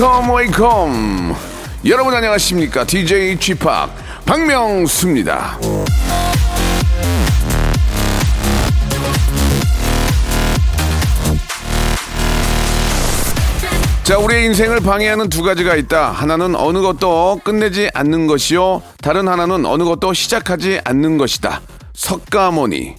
Welcome, welcome. 여러분 안녕하십니까? DJ Chip 박명수입니다. 자, 우리의 인생을 방해하는 두 가지가 있다. 하나는 어느 것도 끝내지 않는 것이요. 다른 하나는 어느 것도 시작하지 않는 것이다. 석가모니.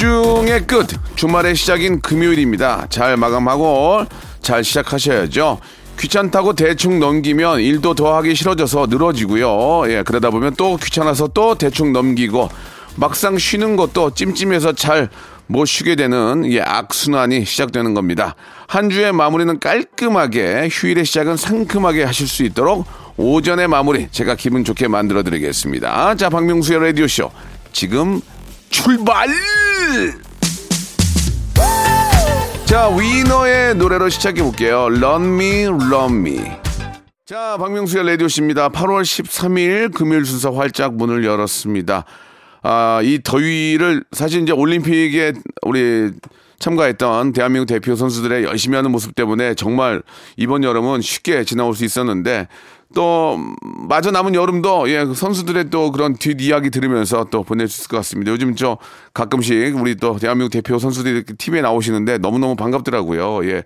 주중의 끝, 주말의 시작인 금요일입니다. 잘 마감하고 잘 시작하셔야죠. 귀찮다고 대충 넘기면 일도 더 하기 싫어져서 늘어지고요. 예, 그러다 보면 또 귀찮아서 또 대충 넘기고 막상 쉬는 것도 찜찜해서 잘 못 쉬게 되는 예, 악순환이 시작되는 겁니다. 한 주의 마무리는 깔끔하게, 휴일의 시작은 상큼하게 하실 수 있도록 오전의 마무리 제가 기분 좋게 만들어 드리겠습니다. 자, 박명수의 라디오쇼. 지금 출발! 자, 위너의 노래로 시작해 볼게요. Run Me, Run Me. 자, 박명수의 라디오쇼입니다. 8월 13일 금요일 순서 활짝 문을 열었습니다. 아, 이 더위를 사실 이제 올림픽에 우리 참가했던 대한민국 대표 선수들의 열심히 하는 모습 때문에 정말 이번 여름은 쉽게 지나올 수 있었는데 또 마저 남은 여름도 예 선수들의 또 그런 뒷 이야기 들으면서 또 있을 것 같습니다. 요즘 저 가끔씩 우리 또 대한민국 대표 선수들이 이렇게 TV에 나오시는데 너무너무 반갑더라고요. 예.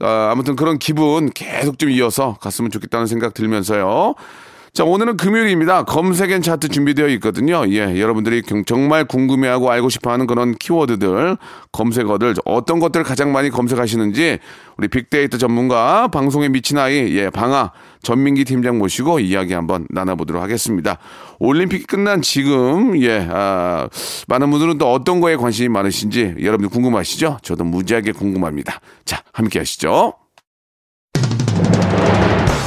아, 아무튼 그런 기분 계속 좀 이어서 갔으면 좋겠다는 생각 들면서요. 자, 오늘은 금요일입니다. 검색엔 차트 준비되어 있거든요. 예, 여러분들이 정말 궁금해하고 알고 싶어 하는 그런 키워드들, 검색어들, 어떤 것들을 가장 많이 검색하시는지, 우리 빅데이터 전문가, 방송에 미친 아이, 예, 방아, 전민기 팀장 모시고 이야기 한번 나눠보도록 하겠습니다. 올림픽이 끝난 지금, 예, 아, 많은 분들은 또 어떤 거에 관심이 많으신지 여러분들 궁금하시죠? 저도 무지하게 궁금합니다. 자, 함께 하시죠.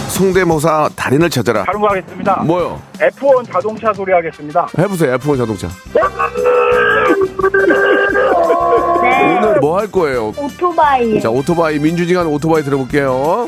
성대모사 달인을 찾아라. 다른 거 하겠습니다. 뭐요? F1 자동차 소리 하겠습니다. 해보세요, F1 자동차. 네. 오늘 뭐 할 거예요? 오토바이. 자, 오토바이, 민주지간 오토바이 들어볼게요.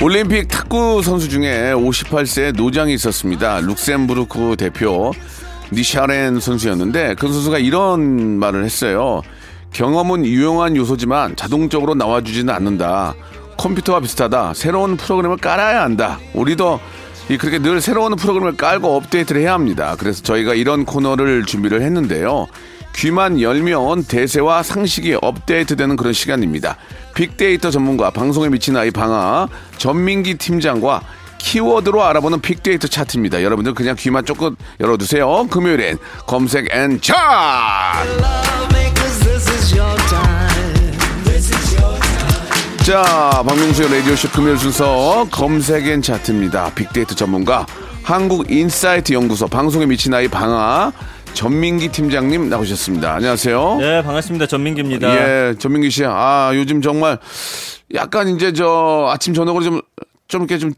올림픽 탁구 선수 중에 58세 노장이 있었습니다. 룩셈부르크 대표 니샤렌 선수였는데 그 선수가 이런 말을 했어요. 경험은 유용한 요소지만 자동적으로 나와주지는 않는다. 컴퓨터와 비슷하다. 새로운 프로그램을 깔아야 한다. 우리도 이 그렇게 늘 새로운 프로그램을 깔고 업데이트를 해야 합니다. 그래서 저희가 이런 코너를 준비를 했는데요. 귀만 열면 대세와 상식이 업데이트되는 그런 시간입니다. 빅데이터 전문가 방송에 미친 아이 방아 전민기 팀장과 키워드로 알아보는 빅데이터 차트입니다. 여러분들 그냥 귀만 조금 열어두세요. 금요일엔 검색 N 차트! 자, 박명수의 라디오쇼 금요일 순서 검색 N 차트입니다. 빅데이터 전문가 한국인사이트 연구소 방송에 미친 아이 방아 전민기 팀장님 나오셨습니다. 안녕하세요. 네, 반갑습니다. 전민기입니다. 예, 전민기 씨. 아, 요즘 정말 약간 이제 저 아침 저녁으로 좀좀 이렇게 좀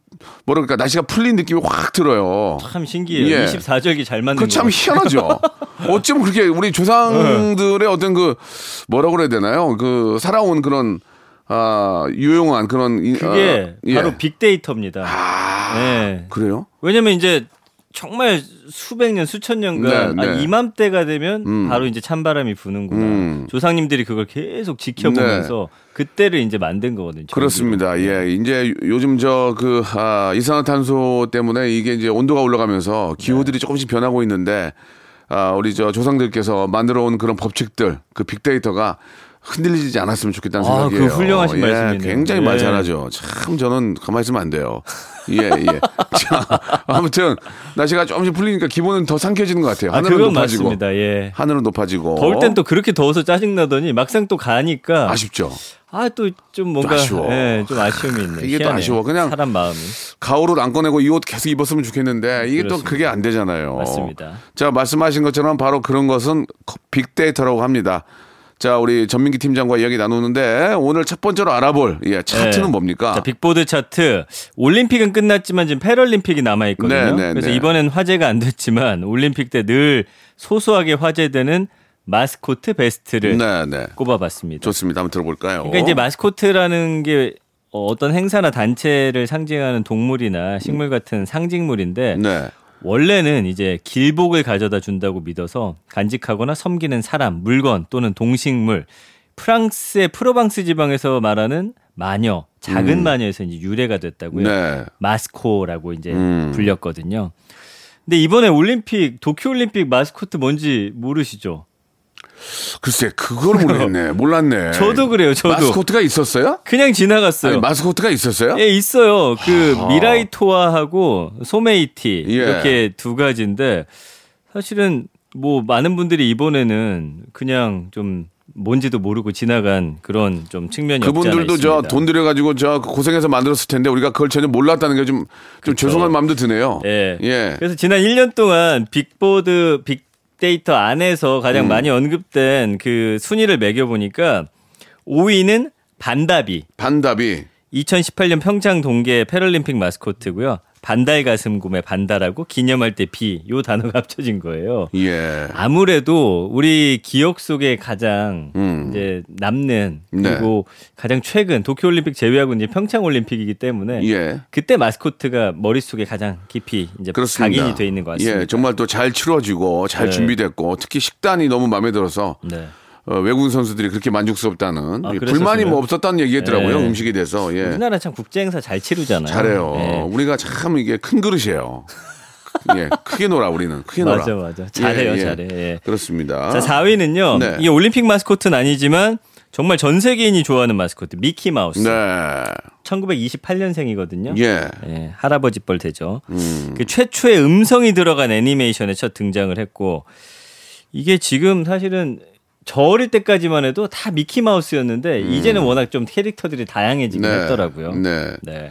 뭐랄까 날씨가 풀린 느낌이 확 들어요. 참 신기해요. 예. 24절기 잘 맞는 그참 거. 희한하죠. 어쩌면 그렇게 우리 조상들의 어떤 그 뭐라고 그래야 되나요? 그 살아온 그런 아 유용한 그런 이- 그게 아, 예. 바로 빅데이터입니다. 아, 네. 그래요? 왜냐면 이제 정말 수백 년, 수천 년간 네, 아, 네. 이맘때가 되면 음. 바로 이제 찬바람이 부는구나. 음. 조상님들이 그걸 계속 지켜보면서 그때를 이제 만든 거거든요. 그렇습니다. 예, 이제 요즘 저 그 아, 이산화탄소 때문에 이게 이제 온도가 올라가면서 기후들이 조금씩 변하고 있는데 아, 우리 저 조상들께서 만들어 온 그런 법칙들, 그 빅데이터가 흔들리지 않았으면 좋겠다는 아, 생각이에요. 그 훌륭하신 예, 말씀이네요. 굉장히 말 예. 잘하죠. 참 저는 가만히 있으면 안 돼요. 예, 예. 자, 아무튼 날씨가 조금씩 풀리니까 기분은 더 상쾌해지는 것 같아요. 아, 하늘은 그건 높아지고, 맞습니다. 예. 하늘은 높아지고. 더울 땐 또 그렇게 더워서 짜증나더니 막상 또 가니까 아쉽죠. 아 또 좀 뭔가 아쉬워. 예, 좀 아쉬움이 있네. 이게 또 희한해. 아쉬워. 그냥 사람 마음이 가을옷 안 꺼내고 이 옷 계속 입었으면 좋겠는데 이게 또 그렇습니다. 그게 안 되잖아요. 맞습니다. 자 말씀하신 것처럼 바로 그런 것은 빅데이터라고 합니다. 자 우리 전민기 팀장과 이야기 나누는데 오늘 첫 번째로 알아볼 예, 차트는 네. 뭡니까? 자, 빅보드 차트. 올림픽은 끝났지만 지금 패럴림픽이 남아 있거든요. 네, 네, 그래서 네. 이번엔 화제가 안 됐지만 올림픽 때 늘 소소하게 화제되는 마스코트 베스트를 네, 네. 꼽아봤습니다. 좋습니다. 한번 들어볼까요? 그러니까 이제 마스코트라는 게 어, 어떤 행사나 단체를 상징하는 동물이나 식물 같은 상징물인데 네. 원래는 이제 길복을 가져다 준다고 믿어서 간직하거나 섬기는 사람, 물건 또는 동식물. 프랑스의 프로방스 지방에서 말하는 마녀, 작은 마녀에서 이제 유래가 됐다고요. 음. 네. 마스코라고 이제 음. 불렸거든요. 근데 이번에 올림픽 도쿄 올림픽 마스코트 뭔지 모르시죠? 글쎄 그걸 모르겠네. 몰랐네. 저도 그래요. 저도 마스코트가 있었어요? 그냥 지나갔어요. 아니, 마스코트가 있었어요? 예, 있어요. 그 아. 미라이 토아하고 소메이티 예. 이렇게 두 가지인데 사실은 뭐 많은 분들이 이번에는 그냥 좀 뭔지도 모르고 지나간 그런 좀 측면이 그분들도 저. 돈 들여 가지고 저 고생해서 만들었을 텐데 우리가 그걸 전혀 몰랐다는 게좀좀 죄송한 마음도 드네요. 예. 예. 그래서 지난 1년 동안 빅보드 빅 데이터 안에서 음. 가장 많이 언급된 그 순위를 매겨 보니까 5위는 반다비. 반다비 2018년 평창 동계 패럴림픽 마스코트고요. 반달 가슴 곰의 반달하고 기념할 때 비 요 단어가 합쳐진 거예요. 예. 아무래도 우리 기억 속에 가장 음. 이제 남는 네. 그리고 가장 최근 도쿄올림픽 제외하고 이제 평창올림픽이기 때문에 예. 그때 마스코트가 머릿속에 가장 깊이 이제 그렇습니다. 각인이 돼 있는 것 같습니다. 예, 정말 또 잘 치러지고 잘 네. 준비됐고 특히 식단이 너무 마음에 들어서 네. 어, 외국인 선수들이 그렇게 만족스럽다는 아, 예? 불만이 뭐 없었다는 얘기했더라고요 네. 음식에 대해서 예. 우리나라 참 국제 행사 잘 치르잖아요. 잘해요. 예. 우리가 참 이게 큰 그릇이에요. 예, 크게 놀아 우리는 크게 놀아. 맞아 맞아. 잘해요 예, 예. 잘해. 예. 그렇습니다. 자 4위는요. 네. 이게 올림픽 마스코트는 아니지만 정말 전 세계인이 좋아하는 마스코트 미키 마우스. 네, 1928년생이거든요. 예, 예, 할아버지 뻘 되죠. 음. 그 최초의 음성이 들어간 애니메이션에 첫 등장을 했고 이게 지금 사실은 저 어릴 때까지만 해도 다 미키 마우스였는데 이제는 워낙 좀 캐릭터들이 다양해지긴 음. 네, 했더라고요. 네. 네.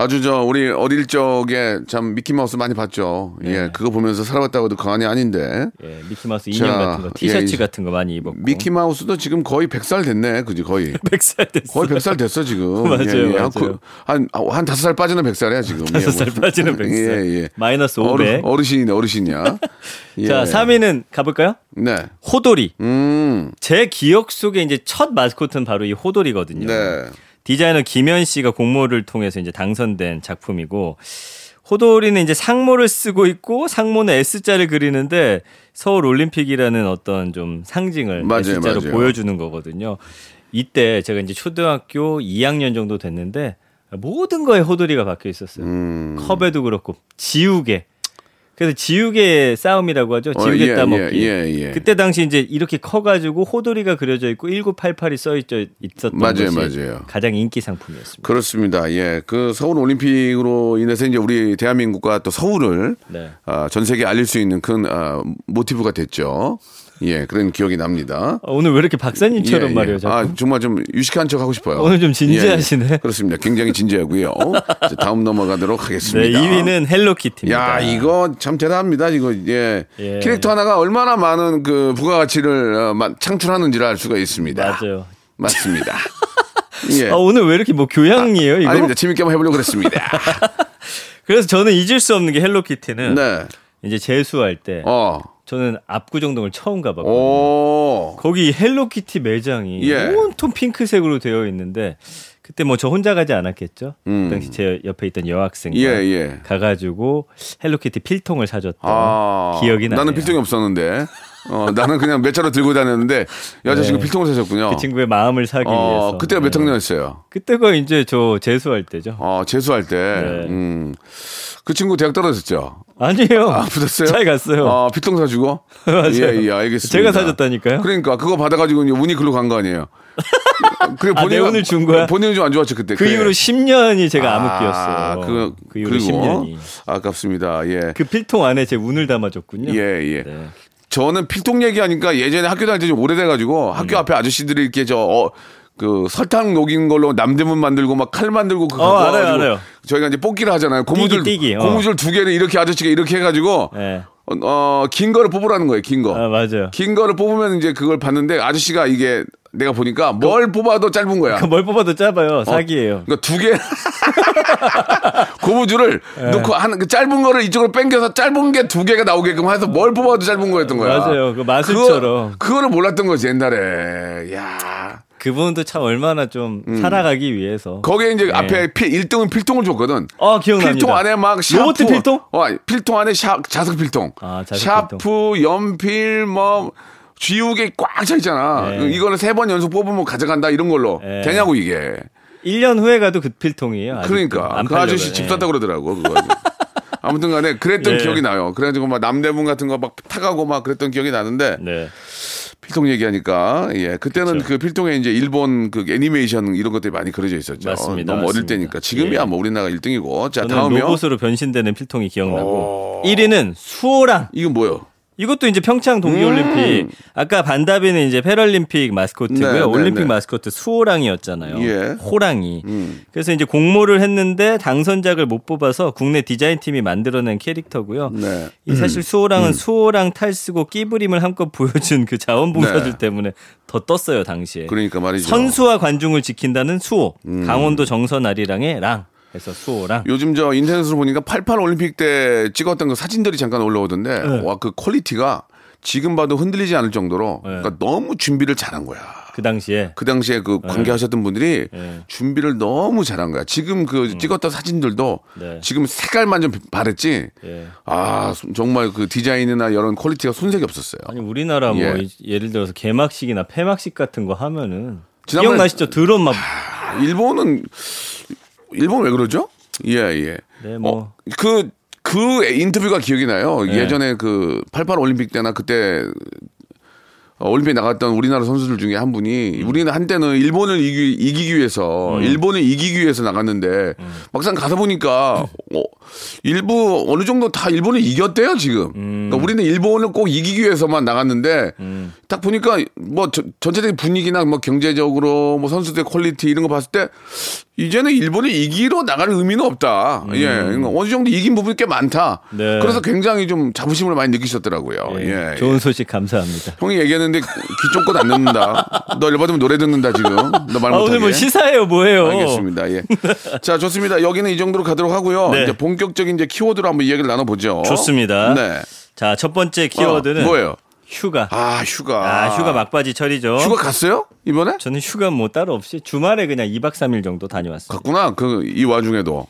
아주 저 우리 어릴 적에 참 미키 마우스 많이 봤죠. 네. 예, 그거 보면서 살아왔다고도 과언이 아닌데. 예, 미키 마우스 자, 인형 같은 거, 티셔츠 예, 같은 거 많이 입었고. 미키 마우스도 지금 거의 100살 됐네. 그지 거의. 100살 됐어. 거의 100살 됐어 지금. 맞아요, 한, 맞아요. 그- 한, 한 다섯 살 빠지는 100살이야 지금. 예, 다섯 살 뭐. 빠지는 100살. 예, 예. 마이너스 어르, 500. 어르 신이네, 어르신이야. 예. 자, 3위는 가볼까요? 네. 호돌이. 음. 제 기억 속에 이제 첫 마스코트는 바로 이 호돌이거든요. 네. 디자이너 김현 씨가 공모를 통해서 이제 당선된 작품이고 호돌이는 이제 상모를 쓰고 있고 상모는 S자를 그리는데 서울 올림픽이라는 어떤 좀 상징을 맞아요, S자로 맞아요. 보여주는 거거든요. 이때 제가 이제 초등학교 2학년 정도 됐는데 모든 거에 호돌이가 박혀 있었어요. 음. 컵에도 그렇고 지우개. 그래서 지우개 싸움이라고 하죠. 어, 지우개 예, 따먹기. 예, 예, 예. 그때 당시 이제 이렇게 커가지고 호돌이가 그려져 있고 1988이 써 있죠 있었던 맞아요, 맞아요. 가장 인기 상품이었습니다. 그렇습니다. 예. 그 서울 올림픽으로 인해서 이제 우리 대한민국과 또 서울을 네. 아, 전 세계에 알릴 수 있는 큰 아, 모티브가 됐죠. 예. 그런 기억이 납니다. 어, 오늘 왜 이렇게 박사님처럼 예, 예. 말이에요? 자꾸? 아, 정말 좀 유식한 척 하고 싶어요. 오늘 좀 진지하시네. 예, 예. 그렇습니다. 굉장히 진지하고요. 자, 다음 넘어가도록 네, 하겠습니다. 2위는 헬로키티입니다. 야, 이거 참 대단합니다. 이거 예. 예. 캐릭터 하나가 얼마나 많은 그 부가가치를 어, 마- 창출하는지를 알 수가 있습니다. 맞아요. 맞습니다. 예. 아, 오늘 왜 이렇게 뭐 교양이에요, 이거? 아닙니다. 재밌게 한번 해보려고 그랬습니다. 그래서 저는 잊을 수 없는 게 헬로키티는 네. 이제 재수할 때 어. 저는 압구정동을 처음 가봤거든요. 오. 거기 헬로키티 매장이 예. 온통 핑크색으로 되어 있는데 그때 뭐 저 혼자 가지 않았겠죠? 음. 그 당시 제 옆에 있던 여학생과 예, 예. 가가지고 헬로키티 필통을 사줬던 아. 기억이 나요. 나는 필통이 없었는데. 어, 나는 그냥 몇 차로 들고 다녔는데 여자친구 네. 필통을 사셨군요. 그 친구의 마음을 사기 어, 위해서. 그때가 몇 네. 학년이었어요? 그때가 이제 저 재수할 때죠. 어, 재수할 때. 네. 음. 그 친구 대학 떨어졌죠? 아니에요. 아, 붙었어요? 잘 갔어요. 어, 필통 사주고? 맞아요. 예, 예, 알겠습니다. 제가 사줬다니까요. 그러니까 그거 받아가지고 이제 운이 글로 간 거 아니에요? 그래 아, 내 운을 준 거야? 본인은 좀 안 좋았죠 그때. 그 그래. 이후로 10년이 제가 아, 암흑기였어요. 그, 그 이후로 그리고 10년이. 아깝습니다. 예. 그 필통 안에 제 운을 담아줬군요. 예, 예. 네. 저는 필통 얘기하니까 예전에 학교 다닐 때 좀 오래돼가지고 음. 학교 앞에 아저씨들이 이렇게 저, 어, 그 설탕 녹인 걸로 남대문 만들고 막 칼 만들고 그거 어, 알아요, 알아요. 저희가 이제 뽑기를 하잖아요. 고무줄 띠기, 띠기, 어. 고무줄 두 개를 이렇게 아저씨가 이렇게 해가지고 네. 어, 어, 긴 거를 뽑으라는 거예요. 긴 거. 아, 맞아요. 긴 거를 뽑으면 이제 그걸 봤는데 아저씨가 이게 내가 보니까 뭘 뽑아도 짧은 거야. 그뭘 뽑아도 짧아요. 사기예요. 그러니까 두 개. 고무줄을 네. 놓고 한그 짧은 거를 이쪽으로 당겨서 짧은 게 두 개가 나오게끔 해서 뭘 뽑아도 짧은 거였던 거야. 맞아요. 그 마술처럼. 그거, 그거를 몰랐던 거지 옛날에. 야. 그분도 참 얼마나 좀 살아가기 위해서. 음. 거기에 이제 네. 앞에 필 1등은 필통을 줬거든. 어, 기억납니다. 필통 안에 막 샤프. 로봇 필통? 어, 필통 안에 샤, 자석 필통. 아, 자석 샤프, 연필, 뭐, 지우개 꽉 차 있잖아. 네. 이거는 세 번 연속 뽑으면 가져간다 이런 걸로. 네. 되냐고 이게. 1년 후에 가도 그 필통이에요. 그러니까. 안그 아저씨. 집 예. 샀다 그러더라고. 그거. 아무튼 간에 그랬던 예. 기억이 나요. 그래가지고 막 남대문 같은 거 막 타가고 막 그랬던 기억이 나는데 네. 필통 얘기하니까 예 그때는 그쵸. 그 필통에 이제 일본 그 애니메이션 이런 것들이 많이 그려져 있었죠. 맞습니다, 너무 어릴 맞습니다. 때니까 지금이야 예. 뭐 우리나라 1등이고 자 다음이요. 로봇으로 변신되는 필통이 어. 기억나고 1위는 수호랑 이건 뭐요? 이것도 이제 평창 동계올림픽 아까 반다비는 이제 패럴림픽 마스코트고요 음. 네, 네, 올림픽 네. 마스코트 수호랑이었잖아요 예. 호랑이 음. 그래서 이제 공모를 했는데 당선작을 못 뽑아서 국내 디자인팀이 만들어낸 캐릭터고요 네. 이 사실 수호랑은 수호랑 탈쓰고 끼부림을 한껏 보여준 그 자원봉사들 네. 때문에 더 떴어요 당시에 그러니까 말이죠. 선수와 관중을 지킨다는 수호 음. 강원도 정선 아리랑의 랑 해서 수호랑 요즘 저 인터넷으로 보니까 88 올림픽 때 찍었던 그 사진들이 잠깐 올라오던데 네. 와그 퀄리티가 지금 봐도 흔들리지 않을 정도로 네. 그러니까 너무 준비를 잘한 거야. 그 당시에 그 당시에 그 관계하셨던 분들이 네. 준비를 너무 잘한 거야. 지금 그 찍었던 사진들도 네. 지금 색깔만 좀 바랬지. 예. 아 정말 그 디자인이나 이런 퀄리티가 손색이 없었어요. 아니 우리나라 뭐 예. 이- 예를 들어서 개막식이나 폐막식 같은 거 하면은 지난번에- 기억나시죠? 드론 막 아, 일본은 일본 왜 그러죠? 예 예. 네, 뭐. 그, 그 인터뷰가 기억이 나요. 네. 예전에 그88 올림픽 때나 그때 어, 올림픽 나갔던 우리나라 선수들 중에 한 분이 음. 우리는 한때는 일본을 이기, 이기기 위해서 일본을 이기기 위해서 나갔는데 음. 막상 가서 보니까 어, 일부 어느 정도 다 일본을 이겼대요 지금. 음. 그러니까 우리는 일본을 꼭 이기기 위해서만 나갔는데 딱 보니까 뭐 저- 전체적인 분위기나 뭐 경제적으로 뭐 선수들의 퀄리티 이런 거 봤을 때 이제는 일본을 이기러 나갈 의미는 없다. 예, 그러니까 어느 정도 이긴 부분이 꽤 많다. 음. 네. 그래서 굉장히 좀 자부심을 많이 느끼셨더라고요. 예, 예, 좋은 예. 소식 감사합니다. 형이 얘기 했는데 귀 쫑긋 안 듣는다. 너 열받으면 노래 듣는다 지금. 너말 아, 못하게. 오늘 뭐 시사예요, 뭐예요? 알겠습니다. 예. 자, 좋습니다. 여기는 이 정도로 가도록 하고요. 네. 이제 본격적인 이제 키워드로 한번 이야기를 나눠보죠. 좋습니다. 네. 자, 첫 번째 키워드는 어, 뭐예요? 휴가. 아, 휴가. 아, 휴가 막바지 철이죠. 휴가 갔어요? 이번에? 저는 휴가 뭐 따로 없이 주말에 그냥 2박 3일 정도 다녀왔어요. 갔구나. 그 이 와중에도.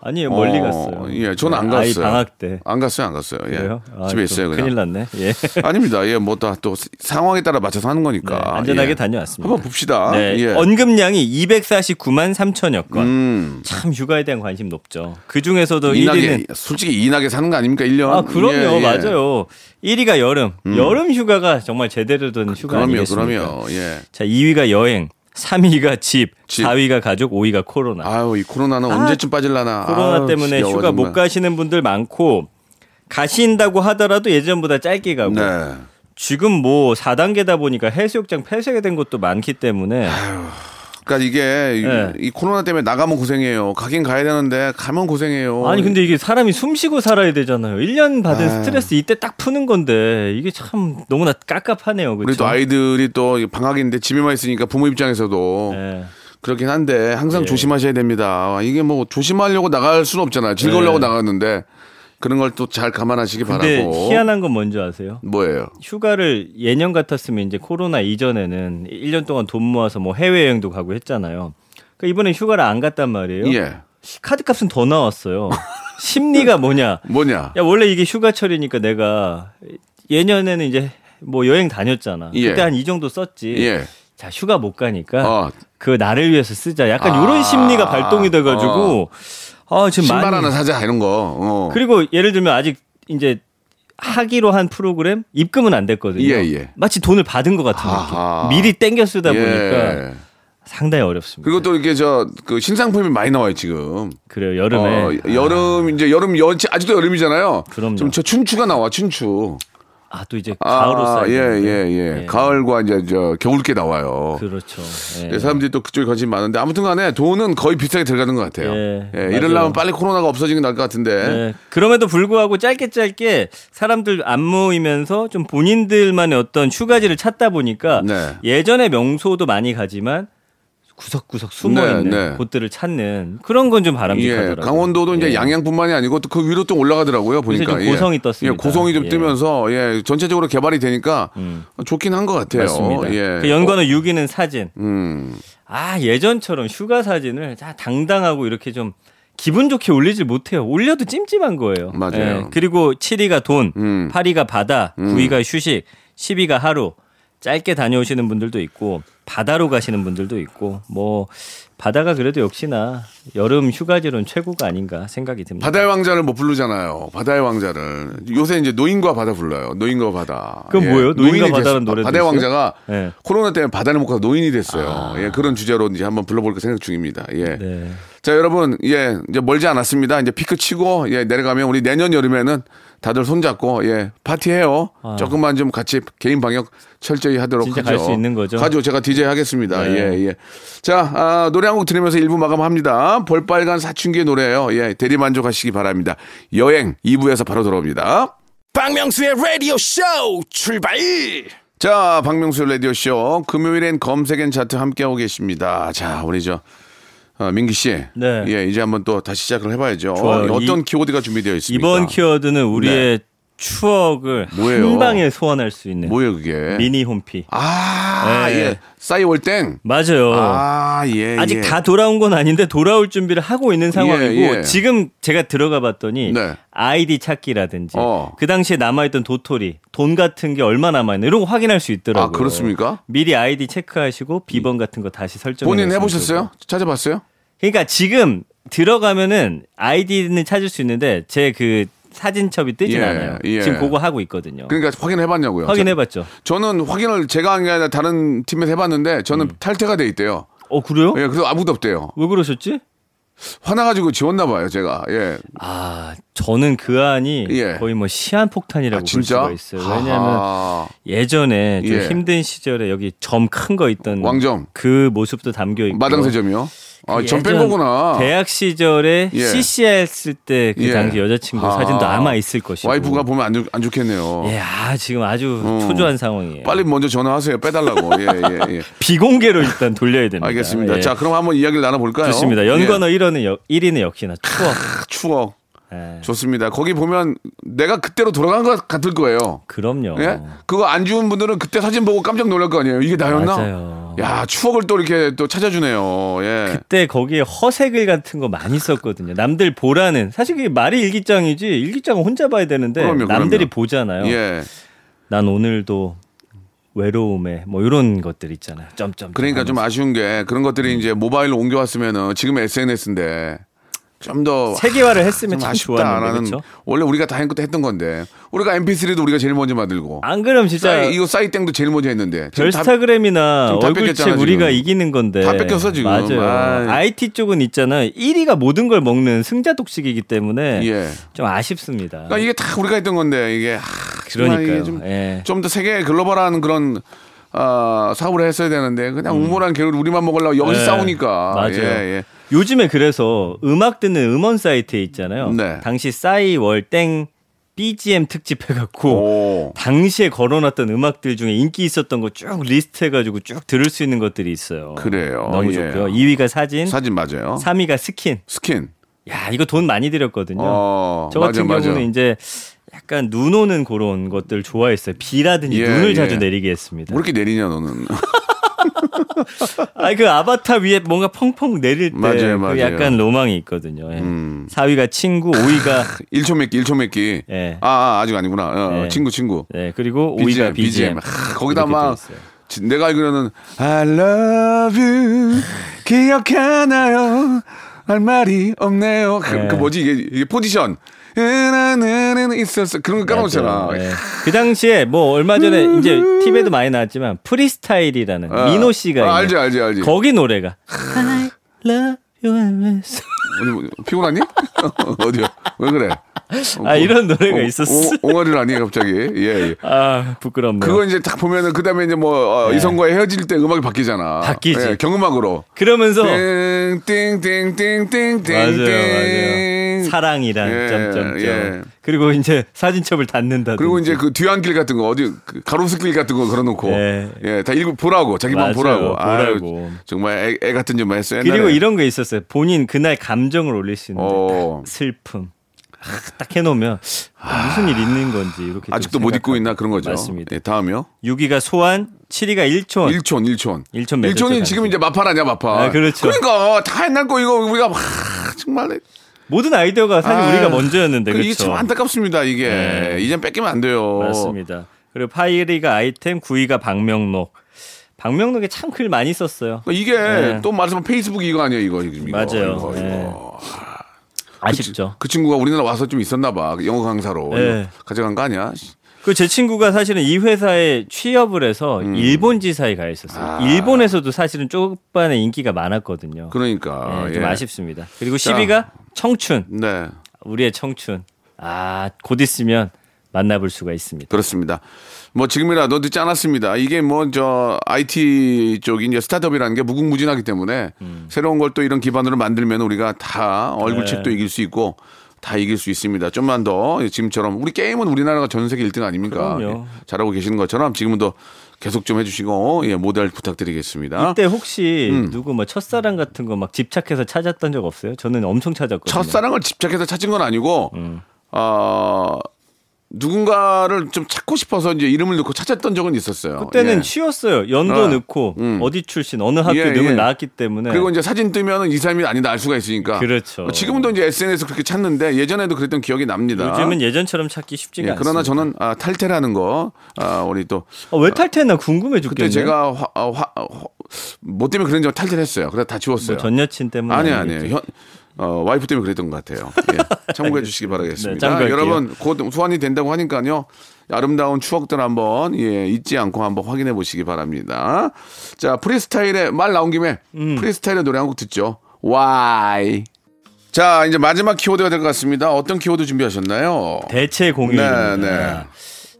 아니에요, 멀리 어, 갔어요. 예, 저는 안 갔어요. 방학 때. 안 갔어요, 안 갔어요. 예. 아, 집에 또 있어요, 그냥. 큰일 났네. 예. 아닙니다. 예, 뭐 다 또 상황에 따라 맞춰서 하는 거니까. 네, 안전하게 예. 다녀왔습니다. 한번 봅시다. 네, 예. 언급량이 249만 3천여 건. 음. 참 휴가에 대한 관심 높죠. 그 중에서도 이나게 1위는 솔직히 이나게 사는 거 아닙니까? 1년. 아 그럼요, 예, 예. 맞아요. 1위가 여름, 여름 휴가가 정말 제대로 된 휴가 그럼요, 아니겠습니까? 그럼요. 예. 자, 2위가 여행, 3위가 집, 집. 4위가 가족, 5위가 코로나. 아유, 이 코로나는 언제쯤 빠질라나. 코로나 아유, 때문에 휴가 못 정말. 가시는 분들 많고 가신다고 하더라도 예전보다 짧게 가고 네. 지금 뭐 4단계다 보니까 해수욕장 폐쇄된 곳도 많기 때문에 그러니까 이게 이- 네. 이 코로나 때문에 나가면 고생해요. 가긴 가야 되는데 가면 고생해요. 아니 근데 이게 사람이 숨 쉬고 살아야 되잖아요. 1년 받은 아유. 스트레스 이때 딱 푸는 건데 이게 참 너무나 깝깝하네요. 우리 그렇죠? 또 아이들이 또 방학인데 집에만 있으니까 부모 입장에서도 네. 그렇긴 한데 항상 예. 조심하셔야 됩니다. 이게 뭐 조심하려고 나갈 수는 없잖아요. 즐거우려고 네. 나갔는데 그런 걸 또 잘 감안하시기 근데 바라고. 희한한 건 뭔지 아세요? 뭐예요? 휴가를 예년 같았으면 이제 코로나 이전에는 1년 동안 돈 모아서 뭐 해외여행도 가고 했잖아요. 그러니까 이번에 휴가를 안 갔단 말이에요. 예. 카드값은 더 나왔어요. 심리가 뭐냐? 뭐냐? 야 원래 이게 휴가철이니까 내가 예년에는 이제 뭐 여행 다녔잖아. 예. 그때 한 이 정도 썼지. 예. 자 휴가 못 가니까 어, 그 나를 위해서 쓰자. 약간 아. 이런 심리가 발동이 돼가지고 아 지금 신발 많이 하나 사자 이런 거. 어. 그리고 예를 들면 아직 이제 하기로 한 프로그램 입금은 안 됐거든요. 예, 예. 마치 돈을 받은 것 같은 아하. 느낌. 미리 땡겨 쓰다 예. 보니까 상당히 어렵습니다. 그리고 또 이렇게 저 그 신상품이 많이 나와요 지금. 그래요 여름에 어, 여름 이제 여름 연 아직도 여름이잖아요. 그럼요. 좀저 춘추가 나와 춘추. 아 또 이제 가을로 아, 쌓이 예, 예, 예. 가을과 이제 저 겨울께 나와요. 그렇죠. 예. 네, 사람들이 또 그쪽에 관심이 많은데 아무튼 간에 돈은 거의 비슷하게 들어가는 것 같아요. 예, 예. 이러려면 빨리 코로나가 없어지는 게 나을 것 같은데. 네. 그럼에도 불구하고 짧게 짧게 사람들 안 모이면서 좀 본인들만의 어떤 휴가지를 찾다 보니까 네. 예전에 명소도 많이 가지만 구석구석 숨어 네, 있는 네. 곳들을 찾는 그런 건좀 예, 바람직하더라고요. 강원도도 이제 예. 양양뿐만이 아니고 또 그 위로 또 올라가더라고요. 보니까 좀 고성이 예. 떴습니다. 예, 고성이 좀 예. 뜨면서 예, 전체적으로 개발이 되니까 음. 좋긴 한 것 같아요. 맞습니다. 예. 그 연관어 6위는 사진. 음. 아 예전처럼 휴가 사진을 다 당당하고 이렇게 좀 기분 좋게 올리질 못해요. 올려도 찜찜한 거예요. 예. 맞아요. 그리고 7위가 돈, 음. 8위가 바다, 9위가 휴식, 10위가 하루. 짧게 다녀오시는 분들도 있고 바다로 가시는 분들도 있고 뭐 바다가 그래도 역시나 여름 휴가지로는 최고가 아닌가 생각이 듭니다. 바다의 왕자를 못 부르잖아요. 바다의 왕자를 요새 이제 노인과 바다 불러요. 노인과 바다. 예. 그건 뭐예요? 노인과 됐- 노래도 바다의 있어요? 왕자가 네. 코로나 때문에 바다를 못 가서 노인이 됐어요. 예, 그런 주제로 이제 한번 불러볼까 생각 중입니다. 예. 네. 자, 여러분, 예, 이제 멀지 않았습니다. 이제 피크 치고, 예, 내려가면 우리 내년 여름에는 다들 손잡고, 예, 파티해요. 조금만 좀 같이 개인 방역 철저히 하도록 진짜 하죠. 갈 수 있는 거죠? 가죠. 제가 DJ 하겠습니다. 네. 예, 예. 자, 아, 노래 한 곡 들으면서 1부 마감합니다. 볼빨간 사춘기의 노래예요 예, 대리 만족하시기 바랍니다. 여행 2부에서 바로 돌아옵니다. 박명수의 라디오 쇼 출발 자, 박명수 라디오 쇼. 금요일엔 검색엔 차트 함께하고 계십니다. 자, 우리 저, 어, 민기 씨. 네. 예, 이제 한번 또 다시 시작을 해봐야죠. 좋아요. 어떤 이- 키워드가 준비되어 있습니까? 이번 키워드는 우리의 추억을 뭐예요? 한 방에 소환할 수 있는 뭐예요, 그게? 미니 홈피. 아, 네. 예. 싸이월땡. 맞아요. 아, 예. 아직 예. 다 돌아온 건 아닌데 돌아올 준비를 하고 있는 상황이고 예, 예. 지금 제가 들어가 봤더니 네. 아이디 찾기라든지 어. 그 당시에 남아있던 도토리 돈 같은 게 얼마 남아있나 이런 거 확인할 수 있더라고요. 아, 그렇습니까? 미리 아이디 체크하시고 비번 같은 거 다시 설정. 본인 해보셨어요? 찾아봤어요? 그러니까 지금 들어가면은 아이디는 찾을 수 있는데 제 그 사진첩이 뜨진 예, 않아요. 예. 지금 그거 하고 있거든요. 그러니까 확인해봤냐고요. 확인해봤죠. 저, 저는 확인을 제가 한 게 아니라 다른 팀에서 해봤는데 저는 탈퇴가 돼 있대요. 어 그래요? 예, 그래서 아무도 없대요. 왜 그러셨지? 화나가지고 지웠나 봐요, 제가. 예. 아 저는 그 안이 예. 거의 뭐 시한 폭탄이라고 아, 볼? 수가 있어요. 왜냐하면 하하. 예전에 좀 예. 힘든 시절에 여기 점 큰 거 있던 왕점. 그 모습도 담겨 있고 마당새점이요? 아, 그 전뺀 예전 거구나. 대학 시절에 예. CCR 했을 때그 예. 당시 여자친구 아. 사진도 아마 있을 것이고 와이프가 보면 안, 좋, 안 좋겠네요. 예, 아 지금 아주 어. 초조한 상황이에요. 빨리 먼저 전화하세요. 빼달라고. 예, 예, 예. 비공개로 일단 돌려야 됩니다. 알겠습니다. 예. 자, 그럼 한번 이야기를 나눠볼까요? 좋습니다. 연관어 예. 1위는, 역, 1위는 역시나 추억. 아, 추억. 예. 좋습니다. 거기 보면 내가 그때로 돌아간 것 같을 거예요. 그럼요. 예? 그거 안 지운 분들은 그때 사진 보고 깜짝 놀랄 거 아니에요. 이게 나였나? 맞아요. 야, 추억을 또 이렇게 또 찾아주네요. 예. 그때 거기에 허세글 같은 거 많이 썼거든요. 남들 보라는 사실 그게 말이 일기장이지 일기장은 혼자 봐야 되는데 그럼요, 남들이 그럼요. 보잖아요. 예. 난 오늘도 외로움에 뭐 이런 것들 있잖아요. 점점. 그러니까 좀 아쉬운 게 그런 것들이 이제 모바일로 옮겨왔으면은 지금 SNS인데 좀 더 세계화를 했으면 참 아쉽다. 좋았는데 나는 그렇죠? 원래 우리가 다 했던 건데 우리가 MP3도 우리가 제일 먼저 만들고 안 그럼 진짜 싸이, 이거 싸이땡도 제일 먼저 했는데 별스타그램이나 얼굴책 우리가. 이기는 건데 다 뺏겼어, 지금. 맞아요. 아이. IT 쪽은 있잖아요. 1위가 모든 걸 먹는 승자 독식이기 때문에 예. 좀 아쉽습니다. 그러니까 이게 다 우리가 했던 건데 이게 하, 정말 그러니까요. 이게 좀 예. 좀더 세계 글로벌한 그런 어, 사업을 했어야 되는데 그냥 우물한 개를 우리만 먹으려고 여기서 네, 싸우니까 맞아요. 예, 예. 요즘에 그래서 음악 듣는 음원 사이트에 있잖아요. 네. 당시 싸이 월땡 BGM 특집 해갖고 오. 당시에 걸어놨던 음악들 중에 인기 있었던 거 쭉 리스트 해가지고 쭉 들을 수 있는 것들이 있어요. 그래요. 너무 예. 좋고요. 2위가 사진, 사진 맞아요. 3위가 스킨. 스킨. 야 이거 돈 많이 들였거든요. 어, 저 같은 맞아, 경우는 맞아. 이제 약간 눈 오는 그런 것들 좋아했어요. 비라든지 예, 눈을 예. 자주 내리게 했습니다. 뭐 이렇게 내리냐 너는. 아그 아바타 위에 뭔가 펑펑 내릴 때 맞아요, 그 맞아요. 약간 로망이 있거든요. 예. 음. 4위가 친구, 5위가 1초 맺기, 1초 맺기. 예. 아, 아, 아직 아니구나. 어, 네. 친구, 친구. 네, 그리고 5위가 BGM. 아, 거기다 막. 지- 내가 알기로는 I love you 기억하나요? 할 말이 없네요. 그, 네. 그 뭐지 이게, 이게 포지션. 나는 있었어. 그런 거 까먹었잖아. 네. 그 당시에 뭐 얼마 전에 이제 TV에도 많이 나왔지만 프리스타일이라는 어. 민호 씨가 아, 알지, 알지, 알지. 거기 노래가 I love you 뭐, 피곤하니? 어디요? 왜 그래? 아 이런 노래가 어, 있었어. 옹- 옹알이를 아니 갑자기. 예, 예. 아 부끄럽네요. 그거 이제 딱 보면은 그 다음에 이제 뭐 어, 네. 이성과 헤어질 때 음악이 바뀌잖아. 바뀌지. 예, 경음악으로. 그러면서 띵띵띵띵띵띵. 맞아요, 맞아요. 사랑이란 예, 점점점. 예. 그리고 이제 사진첩을 닫는다. 그리고 이제 그 뒤안길 같은 거 어디 그 가로수길 같은 거 걸어놓고 예. 예, 다 읽고 보라고 자기 방 맞아요, 보라고. 아유, 보라고. 정말 애, 애 같은 좀 했어. 옛날에. 그리고 이런 거 있었어요. 본인 그날 감정을 올릴 수 있는데 어. 딱 슬픔. 아, 딱 해놓으면 아, 무슨 일 있는 건지 이렇게 좀 아직도 못 잊고. 있나 그런 거죠. 맞습니다. 예, 다음이요. 6위가 소환, 7위가 일촌. 일촌, 일촌. 일촌 몇 일촌이 점 지금? 이제 마팔 아니야, 마팔. 아, 그렇죠. 그러니까 다 옛날 거 이거 우리가 막 정말 모든 아이디어가 사실 아, 우리가 먼저였는데 그 이게 그렇죠. 참 안타깝습니다, 이게. 네. 이젠 뺏기면 안 돼요. 맞습니다. 그리고 8위가 아이템, 9위가 박명록. 박명록에 참 글 많이 썼어요. 그러니까 이게 네. 또 말하자면 페이스북 이거 아니에요, 이거. 이거 맞아요. 이거, 네. 이거. 아쉽죠. 그 친구가 우리나라 와서 좀 있었나 봐. 영어 강사로. 네. 가져간 거 아니야? 그 제 친구가 사실은 이 회사에 취업을 해서 음. 일본 지사에 가 있었어요. 아. 일본에서도 사실은 쪽반의 인기가 많았거든요. 그러니까. 네, 좀 예. 아쉽습니다. 그리고 자. 10위가 청춘. 네. 우리의 청춘. 아, 곧 있으면 만나볼 수가 있습니다. 그렇습니다. 뭐 지금이라도 늦지 않았습니다. 이게 뭐 저 IT 쪽이 이제 스타트업이라는 게 무궁무진하기 때문에 새로운 걸 또 이런 기반으로 만들면 우리가 다 얼굴책도 네. 이길 수 있고 다 이길 수 있습니다. 좀만 더 지금처럼 우리 게임은 우리나라가 전 세계 1등 아닙니까? 예, 잘하고 계시는 것처럼 지금은 더 계속 좀 해주시고 예, 모델 부탁드리겠습니다. 이때 혹시 음. 누구 뭐 첫사랑 같은 거 막 집착해서 찾았던 적 없어요? 저는 엄청 찾았거든요. 첫사랑을 집착해서 찾은 건 아니고 음. 어, 누군가를 좀 찾고 싶어서 이제 이름을 넣고 찾았던 적은 있었어요. 그때는 예. 쉬웠어요. 연도 어. 넣고 음. 어디 출신 어느 학교 예, 예. 나왔기 때문에 그리고 이제 사진 뜨면은 이 사람이 아니다 알 수가 있으니까. 그렇죠. 지금도 이제 SNS 그렇게 찾는데 예전에도 그랬던 기억이 납니다. 요즘은 예전처럼 찾기 쉽지가 예, 않습니다. 그러나 저는 아, 탈퇴라는 거 아, 우리 또 어, 왜 탈퇴했나 궁금해 죽겠네. 그때 제가 화, 아, 화, 화, 뭐 때문에 그런지 탈퇴를 했어요. 그래서 다 지웠어요. 뭐 전 여친 때문에 아니. 아니에요. 현, 어, 와이프 때문에 그랬던 것 같아요. 예, 참고해 주시기 네, 바라겠습니다. 참고할게요. 여러분 곧 소환이 된다고 하니까요. 아름다운 추억들 한번 예, 잊지 않고 한번 확인해 보시기 바랍니다. 자 프리스타일의 말 나온 김에 음. 프리스타일의 노래 한 곡 듣죠. Why? 자 이제 마지막 키워드가 될 것 같습니다. 어떤 키워드 준비하셨나요? 대체 공휴일입니다. 네, 네.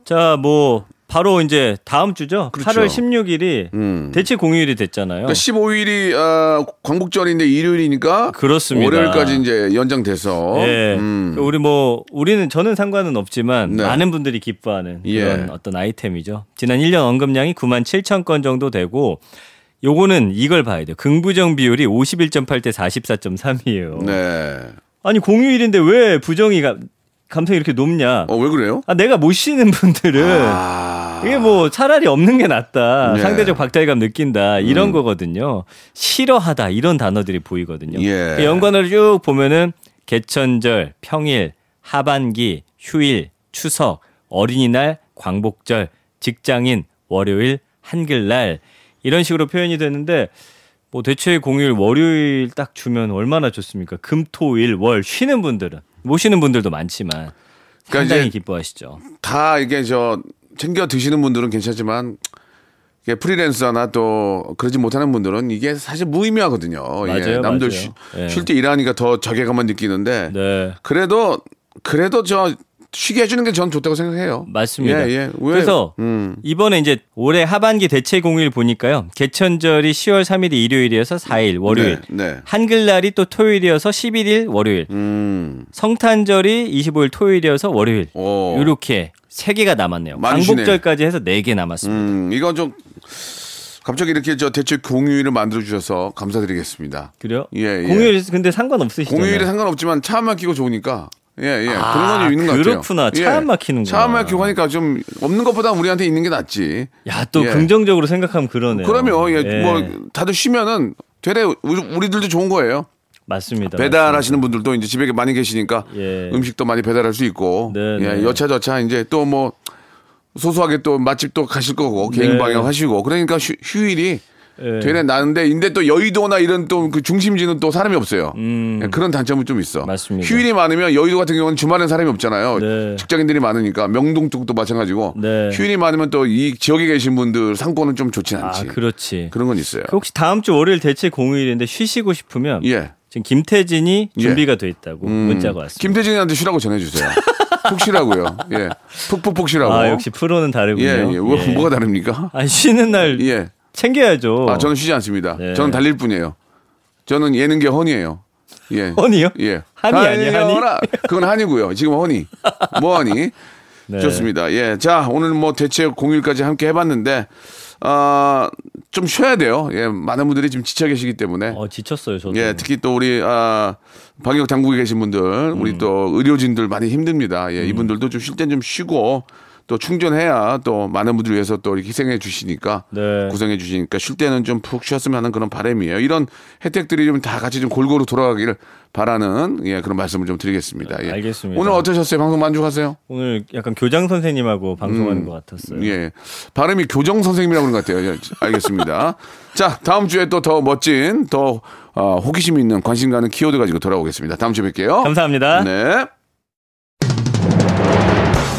자, 뭐 바로 이제 다음 주죠. 그렇죠. 8월 16일이 음. 대체 공휴일이 됐잖아요. 그러니까 15일이 어, 광복절인데 일요일이니까 그렇습니다. 월요일까지 이제 연장돼서 예. 음. 우리 뭐 우리는 저는 상관은 없지만 네. 많은 분들이 기뻐하는 예. 그런 어떤 아이템이죠. 지난 1년 언급량이 9만 7천 건 정도 되고 요거는 이걸 봐야 돼요. 긍부정 비율이 51.8대 44.3이에요. 네. 아니 공휴일인데 왜 부정이 가 감성이 이렇게 높냐? 어 왜 그래요? 아 내가 못 쉬는 분들은 아. 이게 뭐 차라리 없는 게 낫다. 네. 상대적 박탈감 느낀다. 이런 거거든요. 싫어하다. 이런 단어들이 보이거든요. 예. 그 연관어를 쭉 보면은 개천절, 평일, 하반기, 휴일, 추석, 어린이날, 광복절, 직장인, 월요일, 한글날 이런 식으로 표현이 되는데 뭐 대체 공휴일 월요일 딱 주면 얼마나 좋습니까? 금, 토, 일, 월 쉬는 분들은 못 쉬는 분들도 많지만 그러니까 상당히 기뻐하시죠. 다 이게 저 챙겨 드시는 분들은 괜찮지만 이게 프리랜서나 또 그러지 못하는 분들은 이게 사실 무의미하거든요. 예, 맞아요, 남들 맞아요. 예. 쉴때 일하니까 더 자괴감만 느끼는데 네. 그래도 그래도 저 쉬게 해주는 게 전 좋다고 생각해요. 맞습니다. 예, 예. 왜? 그래서 음. 이번에 이제 올해 하반기 대체 공휴일 보니까요. 개천절이 10월 3일이 일요일이어서 4일 월요일. 네, 네. 한글날이 또 토요일이어서 11일 월요일. 음. 성탄절이 25일 토요일이어서 월요일. 오. 이렇게 세 개가 남았네요. 광복절까지 해서 네 개 남았습니다. 음, 이건 좀 갑자기 이렇게 저 대체 공휴일을 만들어 주셔서 감사드리겠습니다. 그래요? 예, 예. 공휴일 근데 상관없으시죠? 공휴일에 상관없지만 차안 막히고 좋으니까 예, 예. 아, 그런 건좀 있는 것 같아요. 그렇구나. 차안 막히는구나. 차안 막히고 하니까 좀 없는 것보다 우리한테 있는 게 낫지. 야, 또 예. 긍정적으로 생각하면 그러네요. 그러면 예, 예. 뭐 다들 쉬면은 되레 우리, 우리들도 좋은 거예요. 맞습니다. 배달하시는 분들도 이제 집에 많이 계시니까 예. 음식도 많이 배달할 수 있고 네, 예, 네. 여차저차 이제 또 뭐 소소하게 또 맛집도 가실 거고 개인 네. 방역 하시고 그러니까 휴, 휴일이 예. 되레 나는데 근데 또 여의도나 이런 또 그 중심지는 또 사람이 없어요. 음. 예, 그런 단점은 좀 있어. 맞습니다. 휴일이 많으면 여의도 같은 경우는 주말엔 사람이 없잖아요. 네. 직장인들이 많으니까 명동 쪽도 마찬가지고 네. 휴일이 많으면 또 이 지역에 계신 분들 상권은 좀 좋진 아, 않지. 그렇지. 그런 건 있어요. 그 혹시 다음 주 월요일 대체 공휴일인데 쉬시고 싶으면 예. 지금 김태진이 예. 준비가 돼 있다고 음, 문자가 왔습니다. 김태진한테 쉬라고 전해주세요. 푹 쉬라고요. 예. 푹푹푹 쉬라고. 아, 역시 프로는 다르군요. 예, 예. 뭐, 예. 뭐가 다릅니까? 아, 쉬는 날 예. 챙겨야죠. 아, 저는 쉬지 않습니다. 네. 저는 달릴 뿐이에요. 저는 예능계 허니예요. 예. 허니요? 예. 한이 아니에요, 한이? 그건 한이고요. 지금 허니. 뭐 허니? 네. 좋습니다. 예. 자, 오늘 뭐 대체 공일까지 함께 해봤는데, 아, 좀 쉬어야 돼요. 예. 많은 분들이 지금 지쳐 계시기 때문에. 어, 지쳤어요, 저도. 예, 특히 또 우리 아 방역 당국에 계신 분들, 음. 우리 또 의료진들 많이 힘듭니다. 예, 이분들도 좀 쉴 땐 좀 쉬고 또 충전해야 또 많은 분들 위해서 또 이렇게 희생해 주시니까 네. 구성해 주시니까 쉴 때는 좀 푹 쉬었으면 하는 그런 바람이에요. 이런 혜택들이 좀 다 같이 좀 골고루 돌아가기를 바라는 예 그런 말씀을 좀 드리겠습니다. 예. 알겠습니다. 오늘 어떠셨어요? 방송 만족하세요? 오늘 약간 교장 선생님하고 방송하는 것 같았어요. 예. 발음이 교정 선생님이라고 그런 것 같아요. 예, 알겠습니다. 자, 다음 주에 또 더 멋진, 더 어, 호기심 있는 관심 가는 키워드 가지고 돌아오겠습니다. 다음 주에 뵐게요. 감사합니다. 네.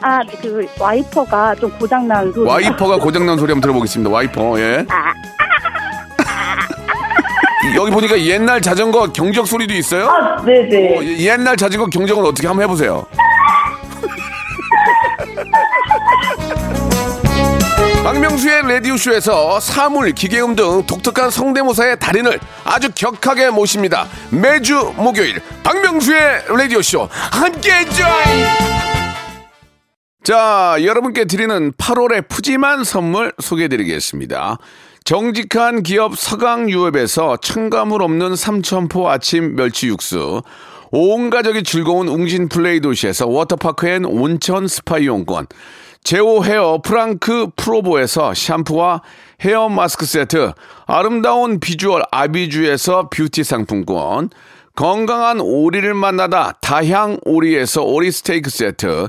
아, 그 와이퍼가 좀 고장난 소리. 와이퍼가 고장난 소리 한번 들어보겠습니다. 와이퍼, 예. 여기 보니까 옛날 자전거 경적 소리도 있어요? 네네. 어, 예- 옛날 자전거 경적은 어떻게 한번 해보세요. 박명수의 라디오쇼에서 사물, 기계음 등 독특한 성대모사의 달인을 아주 격하게 모십니다. 매주 목요일 박명수의 라디오쇼 함께해 줘요. 자, 여러분께 드리는 8월의 푸짐한 선물 소개해드리겠습니다. 정직한 기업 서강유업에서 첨가물 없는 삼천포 아침 멸치 육수, 온 가족이 즐거운 웅진 플레이 도시에서 워터파크 and 온천 스파 이용권, 제오 헤어 프랑크 프로보에서 샴푸와 헤어 마스크 세트, 아름다운 비주얼 아비주에서 뷰티 상품권, 건강한 오리를 만나다 다향 오리에서 오리 스테이크 세트,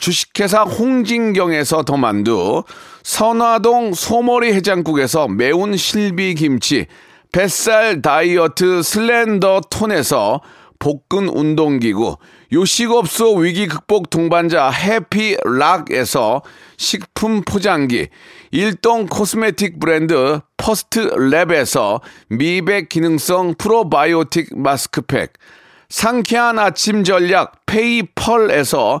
주식회사 홍진경에서 더 만두, 선화동 소머리 해장국에서 매운 실비 김치, 뱃살 다이어트 슬렌더 톤에서 복근 운동기구, 요식업소 위기 극복 동반자 해피락에서 식품 포장기, 일동 코스메틱 브랜드 퍼스트 랩에서 미백 기능성 프로바이오틱 마스크팩, 상쾌한 아침 전략 페이펄에서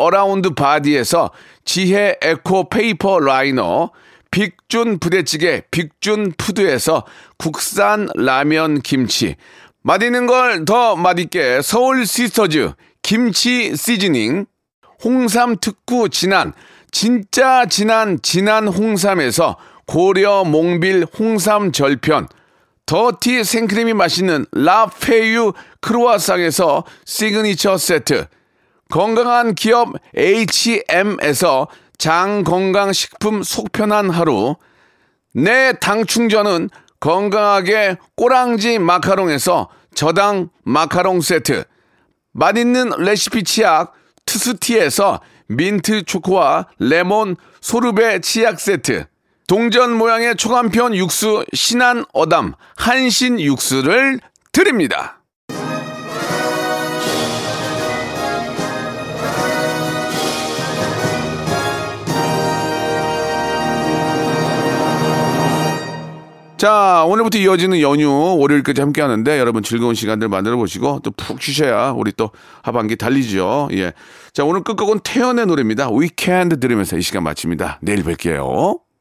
어라운드 바디에서 지혜 에코 페이퍼 라이너, 빅준 부대찌개 빅준 푸드에서 국산 라면 김치, 맛있는 걸 더 맛있게 서울 시스터즈 김치 시즈닝, 홍삼 특구 진한, 진짜 진한 진한 홍삼에서 고려 몽빌 홍삼 절편, 더티 생크림이 맛있는 라페유 크로아상에서 시그니처 세트, 건강한 기업 H&M에서 장건강식품 속편한 하루, 내 당 충전은 건강하게 꼬랑지 마카롱에서 저당 마카롱 세트, 맛있는 레시피 치약 투스티에서 민트 초코와 레몬 소르베 치약 세트, 동전 모양의 초간편 육수 신한 어담 한신 육수를 드립니다. 자, 오늘부터 이어지는 연휴 월요일까지 함께 하는데 여러분 즐거운 시간들 만들어 보시고 또 푹 쉬셔야 우리 또 하반기 달리죠. 예. 자, 오늘 끝곡은 태연의 노래입니다. 위켄드 들으면서 이 시간 마칩니다. 내일 뵐게요.